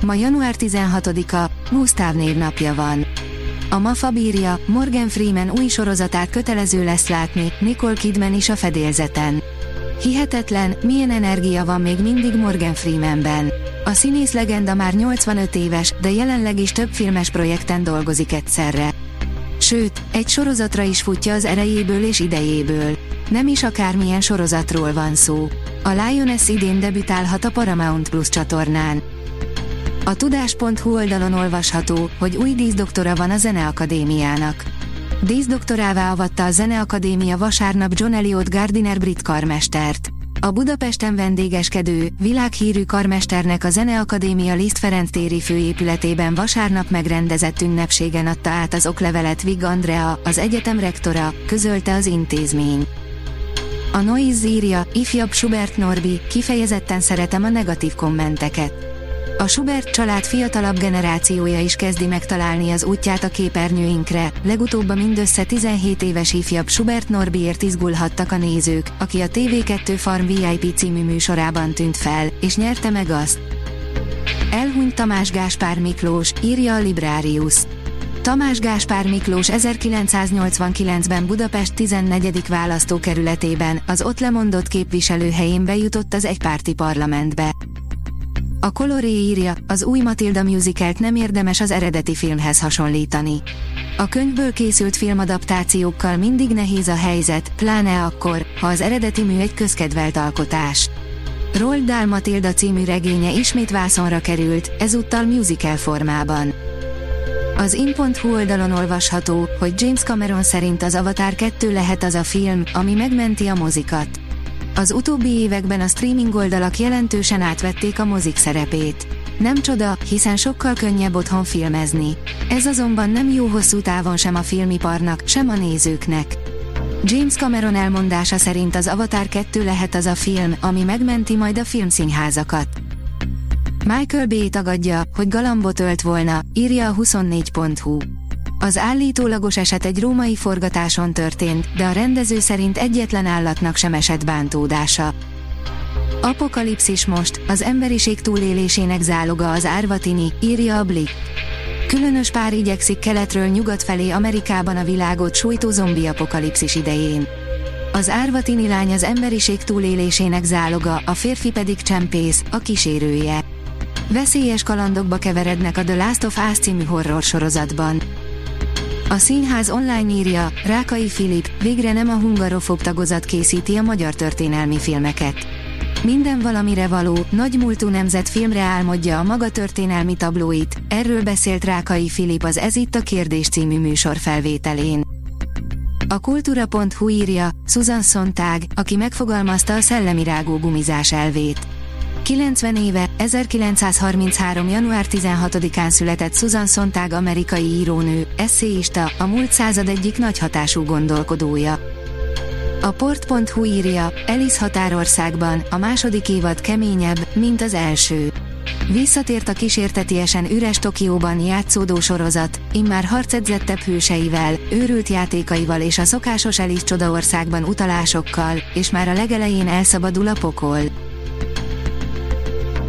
Ma január 16-a, Gusztáv névnapja van. A MAFA bírja, Morgan Freeman új sorozatát kötelező lesz látni, Nicole Kidman is a fedélzeten. Hihetetlen, milyen energia van még mindig Morgan Freemanben. A színész legenda már 85 éves, de jelenleg is több filmes projekten dolgozik egyszerre. Sőt, egy sorozatra is futja az erejéből és idejéből. Nem is akármilyen sorozatról van szó. A Lioness idén debütálhat a Paramount Plus csatornán. A tudás.hu oldalon olvasható, hogy új díszdoktora van a Zeneakadémiának. Díszdoktorává avatta a Zeneakadémia vasárnap John Elliot Gardiner brit karmestert. A Budapesten vendégeskedő, világhírű karmesternek a Zeneakadémia Liszt Ferenc téri főépületében vasárnap megrendezett ünnepségen adta át az oklevelet Vig Andrea, az egyetem rektora, közölte az intézmény. A Noise írja, ifjabb Schubert Norbi, kifejezetten szeretem a negatív kommenteket. A Schubert család fiatalabb generációja is kezdi megtalálni az útját a képernyőinkre, legutóbb a mindössze 17 éves ifjabb Schubert Norbiért izgulhattak a nézők, aki a TV2 Farm VIP című műsorában tűnt fel, és nyerte meg azt. Elhunyt Tamás Gáspár Miklós, írja a Librarius. Tamás Gáspár Miklós 1989-ben Budapest 14. választókerületében, az ott lemondott képviselőhelyén bejutott az egypárti parlamentbe. A Coloré írja, az új Matilda musicalt nem érdemes az eredeti filmhez hasonlítani. A könyvből készült filmadaptációkkal mindig nehéz a helyzet, pláne akkor, ha az eredeti mű egy közkedvelt alkotás. Roald Dahl Matilda című regénye ismét vászonra került, ezúttal musical formában. Az in.hu oldalon olvasható, hogy James Cameron szerint az Avatar 2 lehet az a film, ami megmenti a mozikat. Az utóbbi években a streaming oldalak jelentősen átvették a mozik szerepét. Nem csoda, hiszen sokkal könnyebb otthon filmezni. Ez azonban nem jó hosszú távon sem a filmiparnak, sem a nézőknek. James Cameron elmondása szerint az Avatar 2 lehet az a film, ami megmenti majd a filmszínházakat. Michael Bay tagadja, hogy galambot ölt volna, írja a 24.hu. Az állítólagos eset egy római forgatáson történt, de a rendező szerint egyetlen állatnak sem esett bántódása. Apokalipszis most, az emberiség túlélésének záloga az Árvatini, írja a Blick. Különös pár igyekszik keletről nyugat felé Amerikában a világot sújtó zombi apokalipszis idején. Az Árvatini lány az emberiség túlélésének záloga, a férfi pedig csempész, a kísérője. Veszélyes kalandokba keverednek a The Last of Us című horror sorozatban. A színház online írja, Rákai Filip, végre nem a hungarofób tagozat készíti a magyar történelmi filmeket. Minden valamire való, nagy múltú nemzet filmre álmodja a maga történelmi tablóit, erről beszélt Rákai Filip az Ez itt a kérdés című műsor felvételén. A kultúra.hu írja, Susan Sontag, aki megfogalmazta a szellemi rágó gumizás elvét. 90 éve, 1933. január 16-án született Susan Sontag amerikai írónő, eszéista, a múlt század egyik nagy hatású gondolkodója. A port.hu írja, Elis határországban, a második évad keményebb, mint az első. Visszatért a kísértetiesen üres Tokióban játszódó sorozat, immár harcedzettebb hőseivel, őrült játékaival és a szokásos Elis csodaországban utalásokkal, és már a legelején elszabadul a pokol.